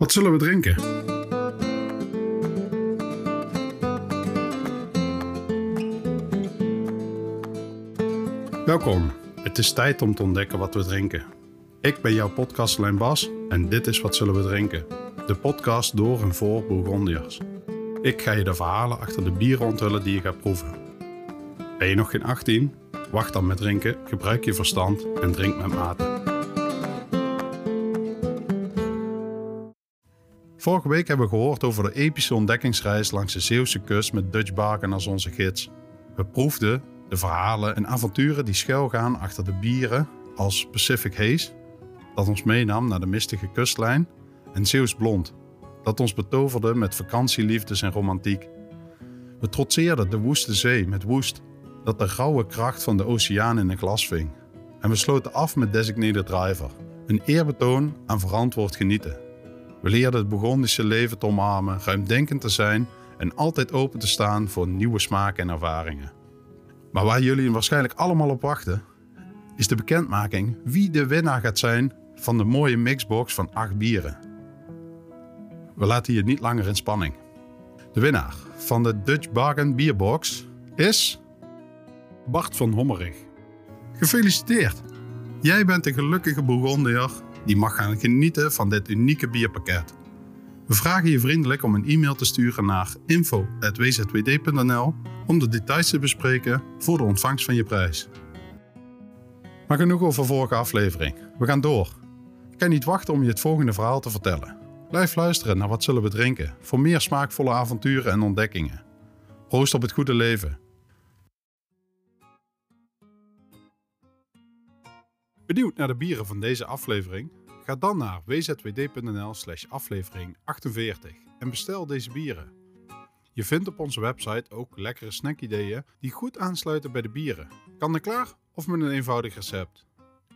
Wat zullen we drinken? Welkom. Het is tijd om te ontdekken wat we drinken. Ik ben jouw podcastlijn Bas en dit is Wat zullen we drinken? De podcast door en voor Bourgondiërs. Ik ga je de verhalen achter de bieren onthullen die je gaat proeven. Ben je nog geen 18? Wacht dan met drinken, gebruik je verstand en drink met mate. Vorige week hebben we gehoord over de epische ontdekkingsreis langs de Zeeuwse kust met Dutch Barken als onze gids. We proefden de verhalen en avonturen die schuilgaan achter de bieren als Pacific Haze, dat ons meenam naar de mistige kustlijn, en Zeeuws Blond, dat ons betoverde met vakantieliefdes en romantiek. We trotseerden de woeste zee met woest, dat de rauwe kracht van de oceaan in een glas ving. En we sloten af met Designated Driver, een eerbetoon aan verantwoord genieten. We leerden het Burgondische leven te omarmen, ruimdenkend te zijn en altijd open te staan voor nieuwe smaken en ervaringen. Maar waar jullie waarschijnlijk allemaal op wachten, is de bekendmaking wie de winnaar gaat zijn van de mooie mixbox van 8 bieren. We laten je niet langer in spanning. De winnaar van de Dutch Bargain Bierbox is Bart van Hommerig. Gefeliciteerd! Jij bent een gelukkige Bourgondier die mag gaan genieten van dit unieke bierpakket. We vragen je vriendelijk om een e-mail te sturen naar info.wzwd.nl om de details te bespreken voor de ontvangst van je prijs. Maar genoeg over vorige aflevering. We gaan door. Ik kan niet wachten om je het volgende verhaal te vertellen. Blijf luisteren naar Wat zullen we drinken voor meer smaakvolle avonturen en ontdekkingen. Proost op het goede leven. Benieuwd naar de bieren van deze aflevering? Ga dan naar wzwd.nl slash aflevering 48 en bestel deze bieren. Je vindt op onze website ook lekkere snackideeën die goed aansluiten bij de bieren. Kan er klaar of met een eenvoudig recept?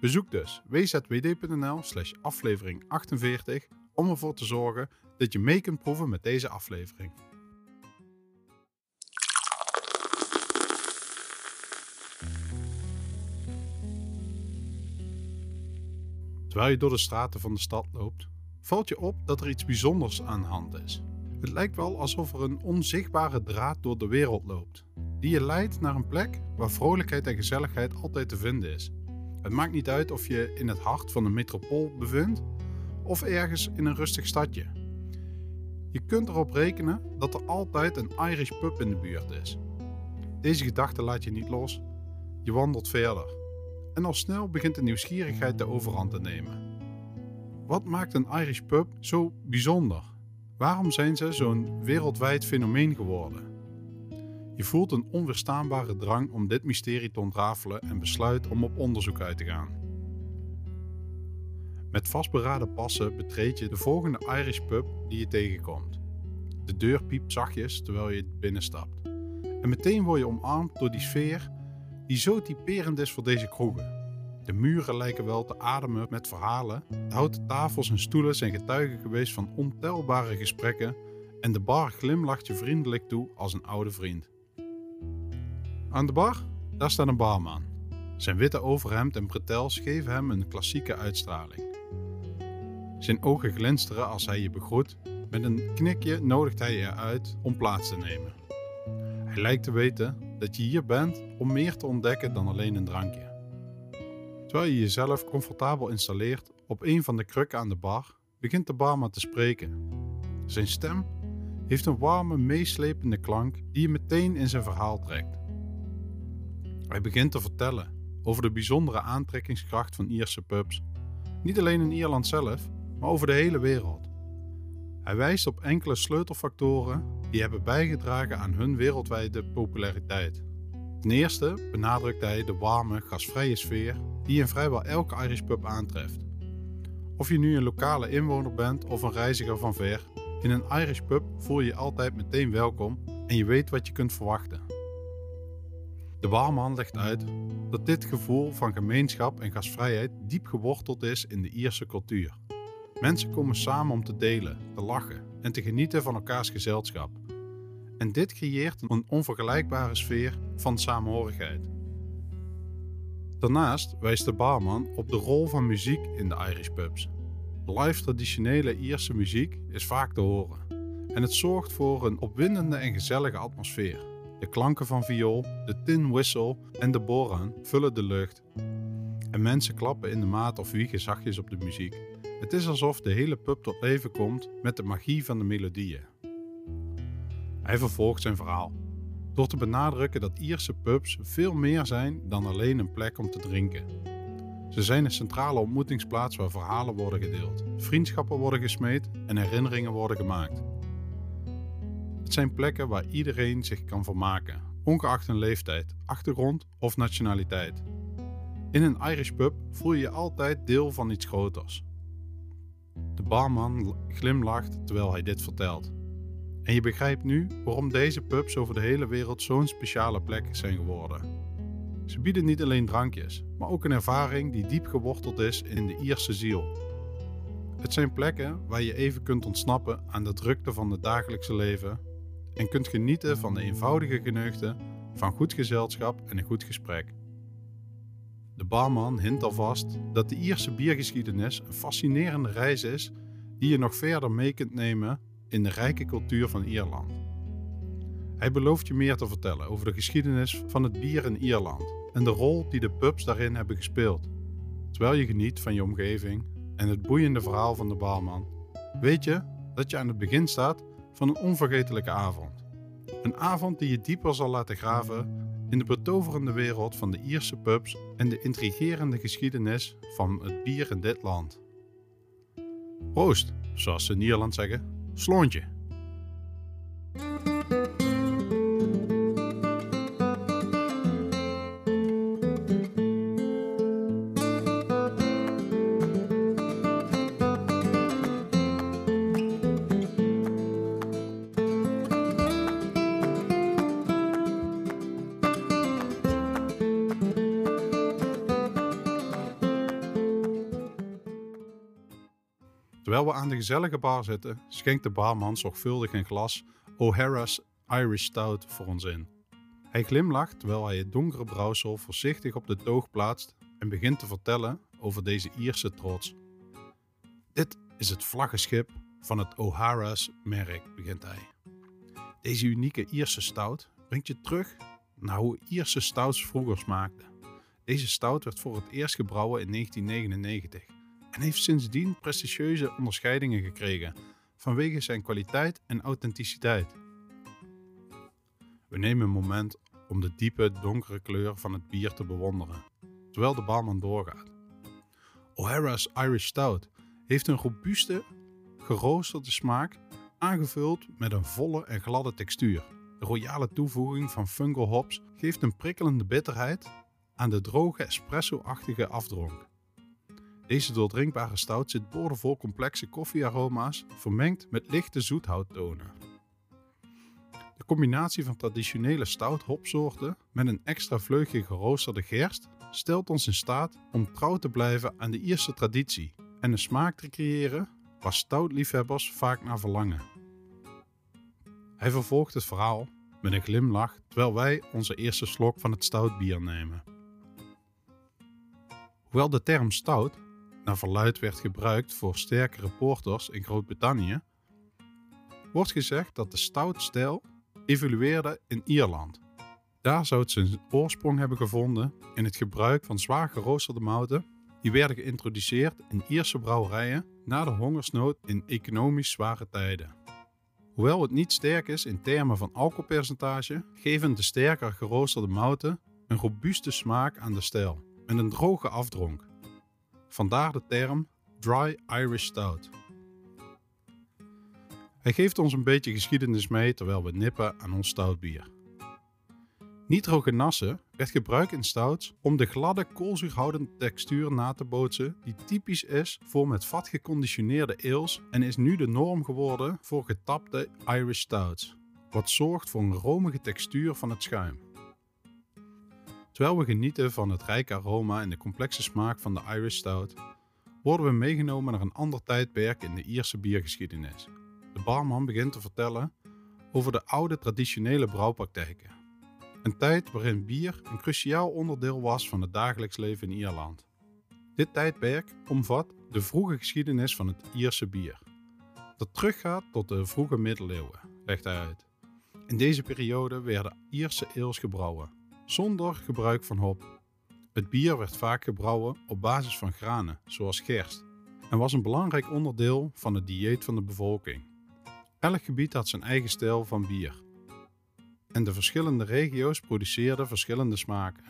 Bezoek dus wzwd.nl slash aflevering 48 om ervoor te zorgen dat je mee kunt proeven met deze aflevering. Terwijl je door de straten van de stad loopt, valt je op dat er iets bijzonders aan de hand is. Het lijkt wel alsof er een onzichtbare draad door de wereld loopt, die je leidt naar een plek waar vrolijkheid en gezelligheid altijd te vinden is. Het maakt niet uit of je in het hart van een metropool bevindt of ergens in een rustig stadje. Je kunt erop rekenen dat er altijd een Irish pub in de buurt is. Deze gedachte laat je niet los. Je wandelt verder en al snel begint de nieuwsgierigheid de overhand te nemen. Wat maakt een Irish pub zo bijzonder? Waarom zijn ze zo'n wereldwijd fenomeen geworden? Je voelt een onweerstaanbare drang om dit mysterie te ontrafelen en besluit om op onderzoek uit te gaan. Met vastberaden passen betreed je de volgende Irish pub die je tegenkomt. De deur piept zachtjes terwijl je binnenstapt. En meteen word je omarmd door die sfeer die zo typerend is voor deze kroegen. De muren lijken wel te ademen met verhalen, de houten tafels en stoelen zijn getuigen geweest van ontelbare gesprekken en de bar glimlacht je vriendelijk toe als een oude vriend. Aan de bar, daar staat een barman. Zijn witte overhemd en bretels geven hem een klassieke uitstraling. Zijn ogen glinsteren als hij je begroet. Met een knikje nodigt hij je uit om plaats te nemen. Hij lijkt te weten dat je hier bent om meer te ontdekken dan alleen een drankje. Terwijl je jezelf comfortabel installeert op een van de krukken aan de bar, begint de barman te spreken. Zijn stem heeft een warme, meeslepende klank die je meteen in zijn verhaal trekt. Hij begint te vertellen over de bijzondere aantrekkingskracht van Ierse pubs, niet alleen in Ierland zelf, maar over de hele wereld. Hij wijst op enkele sleutelfactoren die hebben bijgedragen aan hun wereldwijde populariteit. Ten eerste benadrukt hij de warme, gasvrije sfeer die in vrijwel elke Irish pub aantreft. Of je nu een lokale inwoner bent of een reiziger van ver, in een Irish pub voel je je altijd meteen welkom en je weet wat je kunt verwachten. De barman legt uit dat dit gevoel van gemeenschap en gastvrijheid diep geworteld is in de Ierse cultuur. Mensen komen samen om te delen, te lachen en te genieten van elkaars gezelschap. En dit creëert een onvergelijkbare sfeer van samenhorigheid. Daarnaast wijst de barman op de rol van muziek in de Irish pubs. Live traditionele Ierse muziek is vaak te horen. En het zorgt voor een opwindende en gezellige atmosfeer. De klanken van viool, de tin whistle en de boran vullen de lucht. En mensen klappen in de maat of wiegen zachtjes op de muziek. Het is alsof de hele pub tot leven komt met de magie van de melodieën. Hij vervolgt zijn verhaal door te benadrukken dat Ierse pubs veel meer zijn dan alleen een plek om te drinken. Ze zijn een centrale ontmoetingsplaats waar verhalen worden gedeeld, vriendschappen worden gesmeed en herinneringen worden gemaakt. Het zijn plekken waar iedereen zich kan vermaken, ongeacht een leeftijd, achtergrond of nationaliteit. In een Irish pub voel je je altijd deel van iets groters. De barman glimlacht terwijl hij dit vertelt. En je begrijpt nu waarom deze pubs over de hele wereld zo'n speciale plek zijn geworden. Ze bieden niet alleen drankjes, maar ook een ervaring die diep geworteld is in de Ierse ziel. Het zijn plekken waar je even kunt ontsnappen aan de drukte van het dagelijkse leven en kunt genieten van de eenvoudige geneugten van goed gezelschap en een goed gesprek. De barman hint alvast dat de Ierse biergeschiedenis een fascinerende reis is die je nog verder mee kunt nemen in de rijke cultuur van Ierland. Hij belooft je meer te vertellen over de geschiedenis van het bier in Ierland en de rol die de pubs daarin hebben gespeeld. Terwijl je geniet van je omgeving en het boeiende verhaal van de barman, weet je dat je aan het begin staat van een onvergetelijke avond. Een avond die je dieper zal laten graven in de betoverende wereld van de Ierse pubs en de intrigerende geschiedenis van het bier in dit land. Proost, zoals ze in Ierland zeggen, sloontje. Terwijl we aan de gezellige bar zitten, schenkt de barman zorgvuldig een glas O'Hara's Irish Stout voor ons in. Hij glimlacht terwijl hij het donkere brouwsel voorzichtig op de toog plaatst en begint te vertellen over deze Ierse trots. Dit is het vlaggenschip van het O'Hara's merk, begint hij. Deze unieke Ierse stout brengt je terug naar hoe Ierse stouts vroeger smaakten. Deze stout werd voor het eerst gebrouwen in 1999 en heeft sindsdien prestigieuze onderscheidingen gekregen vanwege zijn kwaliteit en authenticiteit. We nemen een moment om de diepe, donkere kleur van het bier te bewonderen, terwijl de barman doorgaat. O'Hara's Irish Stout heeft een robuuste, geroosterde smaak, aangevuld met een volle en gladde textuur. De royale toevoeging van fungal hops geeft een prikkelende bitterheid aan de droge espresso-achtige afdronk. Deze doordrinkbare stout zit boordevol complexe koffiearoma's, vermengd met lichte zoethouttonen. De combinatie van traditionele stout hopsoorten met een extra vleugje geroosterde gerst stelt ons in staat om trouw te blijven aan de Ierse traditie en een smaak te creëren waar stoutliefhebbers vaak naar verlangen. Hij vervolgt het verhaal met een glimlach terwijl wij onze eerste slok van het stoutbier nemen. Hoewel de term stout naar verluid werd gebruikt voor sterkere porters in Groot-Brittannië, wordt gezegd dat de stoutstijl evolueerde in Ierland. Daar zou het zijn oorsprong hebben gevonden in het gebruik van zwaar geroosterde mouten die werden geïntroduceerd in Ierse brouwerijen na de hongersnood in economisch zware tijden. Hoewel het niet sterk is in termen van alcoholpercentage, geven de sterker geroosterde mouten een robuuste smaak aan de stijl en een droge afdronk. Vandaar de term Dry Irish Stout. Hij geeft ons een beetje geschiedenis mee terwijl we nippen aan ons stoutbier. Nitrogenasse werd gebruikt in stouts om de gladde koolzuurhoudende textuur na te bootsen die typisch is voor met vat geconditioneerde ales en is nu de norm geworden voor getapte Irish stouts, wat zorgt voor een romige textuur van het schuim. Terwijl we genieten van het rijke aroma en de complexe smaak van de Irish Stout, worden we meegenomen naar een ander tijdperk in de Ierse biergeschiedenis. De barman begint te vertellen over de oude traditionele brouwpraktijken. Een tijd waarin bier een cruciaal onderdeel was van het dagelijks leven in Ierland. Dit tijdperk omvat de vroege geschiedenis van het Ierse bier. Dat teruggaat tot de vroege middeleeuwen, legt hij uit. In deze periode werden Ierse ales gebrouwen, zonder gebruik van hop. Het bier werd vaak gebrouwen op basis van granen, zoals gerst, en was een belangrijk onderdeel van het dieet van de bevolking. Elk gebied had zijn eigen stijl van bier. En de verschillende regio's produceerden verschillende smaken.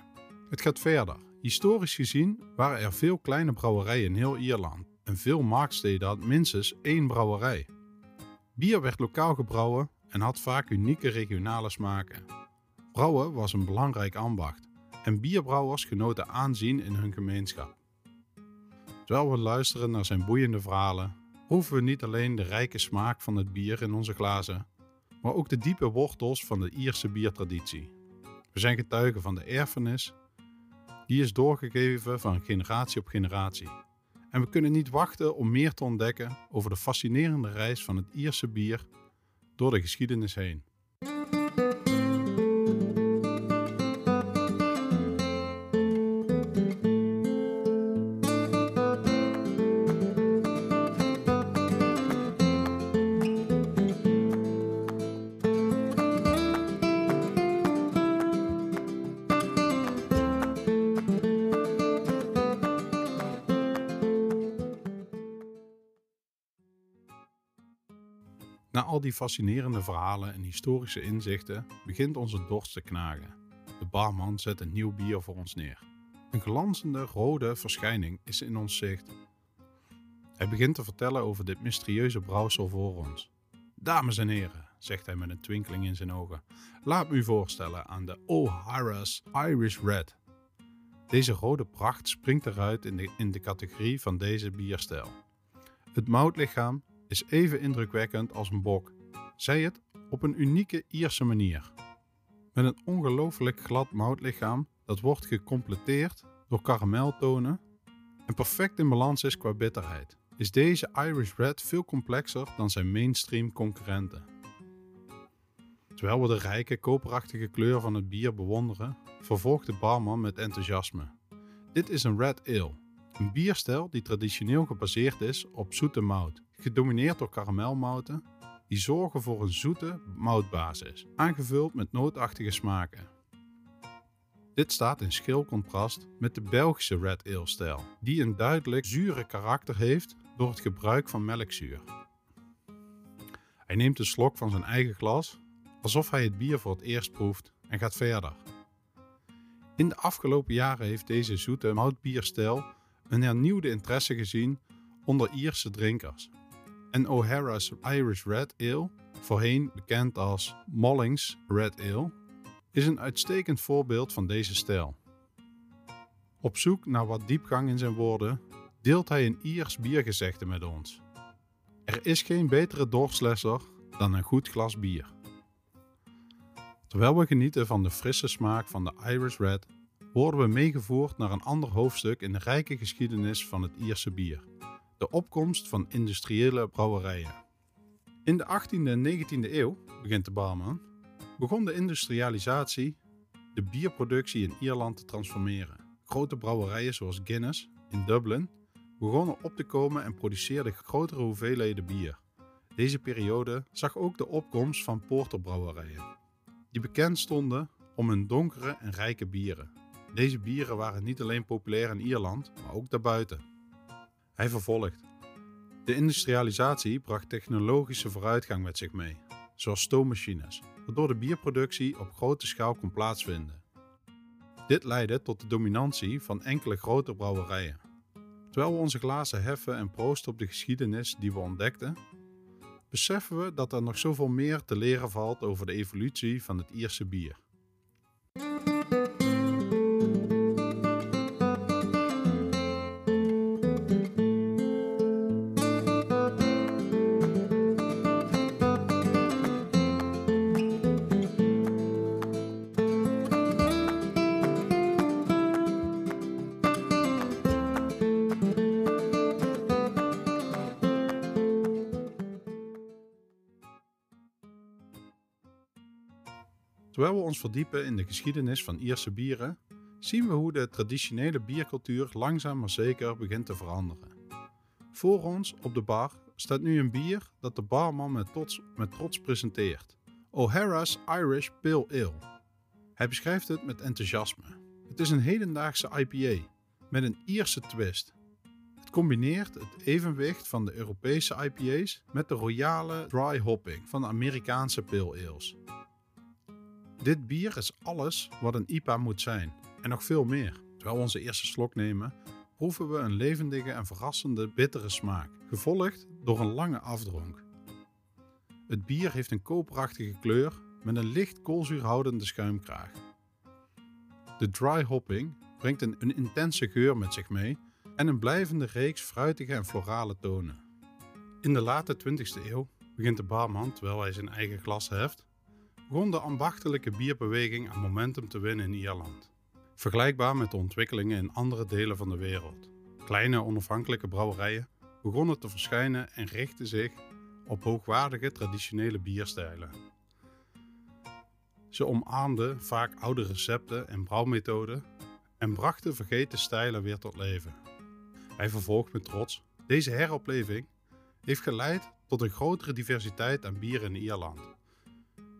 Het gaat verder. Historisch gezien waren er veel kleine brouwerijen in heel Ierland en veel marktsteden had minstens één brouwerij. Bier werd lokaal gebrouwen en had vaak unieke regionale smaken. Brouwen was een belangrijk ambacht en bierbrouwers genoten aanzien in hun gemeenschap. Terwijl we luisteren naar zijn boeiende verhalen, proeven we niet alleen de rijke smaak van het bier in onze glazen, maar ook de diepe wortels van de Ierse biertraditie. We zijn getuigen van de erfenis die is doorgegeven van generatie op generatie. En we kunnen niet wachten om meer te ontdekken over de fascinerende reis van het Ierse bier door de geschiedenis heen. Na al die fascinerende verhalen en historische inzichten begint onze dorst te knagen. De barman zet een nieuw bier voor ons neer. Een glanzende rode verschijning is in ons zicht. Hij begint te vertellen over dit mysterieuze brouwsel voor ons. Dames en heren, zegt hij met een twinkeling in zijn ogen, laat me u voorstellen aan de O'Hara's Irish Red. Deze rode pracht springt eruit in de, in de categorie van deze bierstijl. Het moutlichaam is even indrukwekkend als een bok, zij het op een unieke Ierse manier. Met een ongelooflijk glad moutlichaam dat wordt gecompleteerd door karameltonen en perfect in balans is qua bitterheid, is deze Irish Red veel complexer dan zijn mainstream concurrenten. Terwijl we de rijke, koperachtige kleur van het bier bewonderen, vervolgt de barman met enthousiasme. Dit is een Red Ale, een bierstijl die traditioneel gebaseerd is op zoete mout, gedomineerd door karamelmouten, die zorgen voor een zoete moutbasis, aangevuld met nootachtige smaken. Dit staat in schil contrast met de Belgische Red Ale stijl, die een duidelijk zure karakter heeft door het gebruik van melkzuur. Hij neemt een slok van zijn eigen glas, alsof hij het bier voor het eerst proeft en gaat verder. In de afgelopen jaren heeft deze zoete moutbierstijl een hernieuwde interesse gezien onder Ierse drinkers. En O'Hara's Irish Red Ale, voorheen bekend als Mollings Red Ale, is een uitstekend voorbeeld van deze stijl. Op zoek naar wat diepgang in zijn woorden, deelt hij een Iers biergezegde met ons. Er is geen betere doorslesser dan een goed glas bier. Terwijl we genieten van de frisse smaak van de Irish Red, worden we meegevoerd naar een ander hoofdstuk in de rijke geschiedenis van het Ierse bier: de opkomst van industriële brouwerijen. In de 18e en 19e eeuw, begint de barman, begon de industrialisatie de bierproductie in Ierland te transformeren. Grote brouwerijen zoals Guinness in Dublin begonnen op te komen en produceerden grotere hoeveelheden bier. Deze periode zag ook de opkomst van porterbrouwerijen, die bekend stonden om hun donkere en rijke bieren. Deze bieren waren niet alleen populair in Ierland, maar ook daarbuiten. Hij vervolgt. De industrialisatie bracht technologische vooruitgang met zich mee, zoals stoommachines, waardoor de bierproductie op grote schaal kon plaatsvinden. Dit leidde tot de dominantie van enkele grote brouwerijen. Terwijl we onze glazen heffen en proosten op de geschiedenis die we ontdekten, beseffen we dat er nog zoveel meer te leren valt over de evolutie van het Ierse bier. Terwijl we ons verdiepen in de geschiedenis van Ierse bieren, zien we hoe de traditionele biercultuur langzaam maar zeker begint te veranderen. Voor ons op de bar staat nu een bier dat de barman met trots, met trots presenteert. O'Hara's Irish Pale Ale. Hij beschrijft het met enthousiasme. Het is een hedendaagse IPA met een Ierse twist. Het combineert het evenwicht van de Europese IPA's met de royale dry hopping van de Amerikaanse pale ales. Dit bier is alles wat een IPA moet zijn en nog veel meer. Terwijl we onze eerste slok nemen, proeven we een levendige en verrassende bittere smaak, gevolgd door een lange afdronk. Het bier heeft een koperachtige kleur met een licht koolzuurhoudende schuimkraag. De dry hopping brengt een, intense geur met zich mee en een blijvende reeks fruitige en florale tonen. In de late 20e eeuw begint de barman, terwijl hij zijn eigen glas heft, begon de ambachtelijke bierbeweging aan momentum te winnen in Ierland. Vergelijkbaar met de ontwikkelingen in andere delen van de wereld. Kleine onafhankelijke brouwerijen begonnen te verschijnen en richtten zich op hoogwaardige traditionele bierstijlen. Ze omarmden vaak oude recepten en brouwmethoden en brachten vergeten stijlen weer tot leven. Hij vervolgt met trots: Deze heropleving heeft geleid tot een grotere diversiteit aan bieren in Ierland.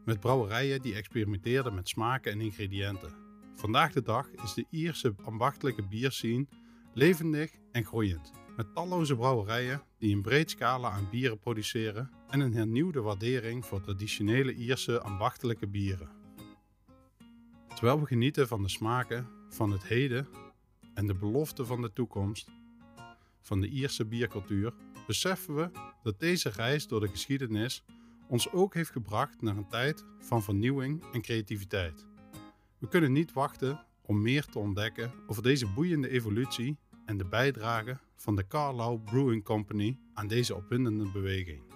Met brouwerijen die experimenteerden met smaken en ingrediënten. Vandaag de dag is de Ierse ambachtelijke bierscene levendig en groeiend. Met talloze brouwerijen die een breed scala aan bieren produceren en een hernieuwde waardering voor traditionele Ierse ambachtelijke bieren. Terwijl we genieten van de smaken van het heden en de belofte van de toekomst van de Ierse biercultuur, beseffen we dat deze reis door de geschiedenis ons ook heeft gebracht naar een tijd van vernieuwing en creativiteit. We kunnen niet wachten om meer te ontdekken over deze boeiende evolutie en de bijdrage van de Carlisle Brewing Company aan deze opwindende beweging.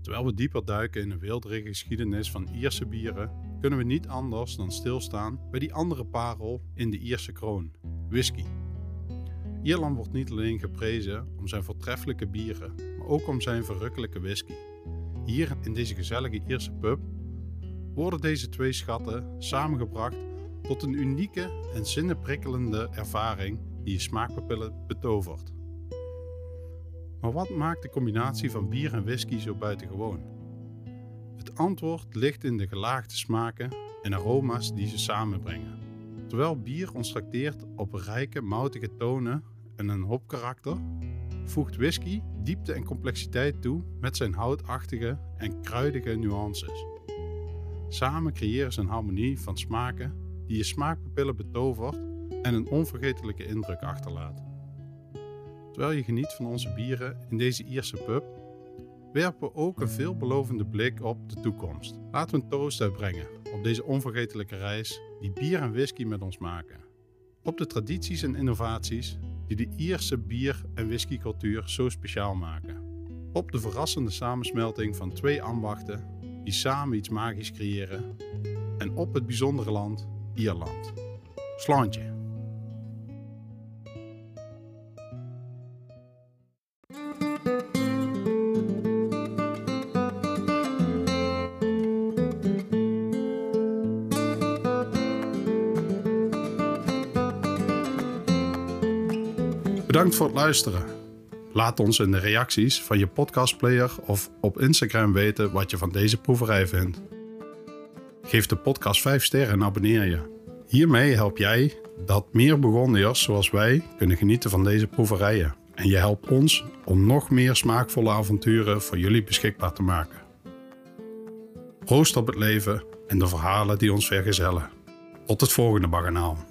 Terwijl we dieper duiken in de weeldrige geschiedenis van Ierse bieren, kunnen we niet anders dan stilstaan bij die andere parel in de Ierse kroon: whisky. Ierland wordt niet alleen geprezen om zijn voortreffelijke bieren, maar ook om zijn verrukkelijke whisky. Hier in deze gezellige Ierse pub worden deze twee schatten samengebracht tot een unieke en zinnenprikkelende ervaring die je smaakpapillen betovert. Maar wat maakt de combinatie van bier en whisky zo buitengewoon? Het antwoord ligt in de gelaagde smaken en aroma's die ze samenbrengen. Terwijl bier ons trakteert op rijke, moutige tonen en een hopkarakter, voegt whisky diepte en complexiteit toe met zijn houtachtige en kruidige nuances. Samen creëren ze een harmonie van smaken die je smaakpapillen betovert en een onvergetelijke indruk achterlaat. Terwijl je geniet van onze bieren in deze Ierse pub, werpen we ook een veelbelovende blik op de toekomst. Laten we een toast uitbrengen op deze onvergetelijke reis die bier en whisky met ons maken. Op de tradities en innovaties die de Ierse bier- en whiskycultuur zo speciaal maken. Op de verrassende samensmelting van twee ambachten die samen iets magisch creëren. En op het bijzondere land Ierland. Slantje. Bedankt voor het luisteren. Laat ons in de reacties van je podcastplayer of op Instagram weten wat je van deze proeverij vindt. Geef de podcast 5 sterren en abonneer je. Hiermee help jij dat meer Burgondiërs zoals wij kunnen genieten van deze proeverijen. En je helpt ons om nog meer smaakvolle avonturen voor jullie beschikbaar te maken. Proost op het leven en de verhalen die ons vergezellen. Tot het volgende baganaal.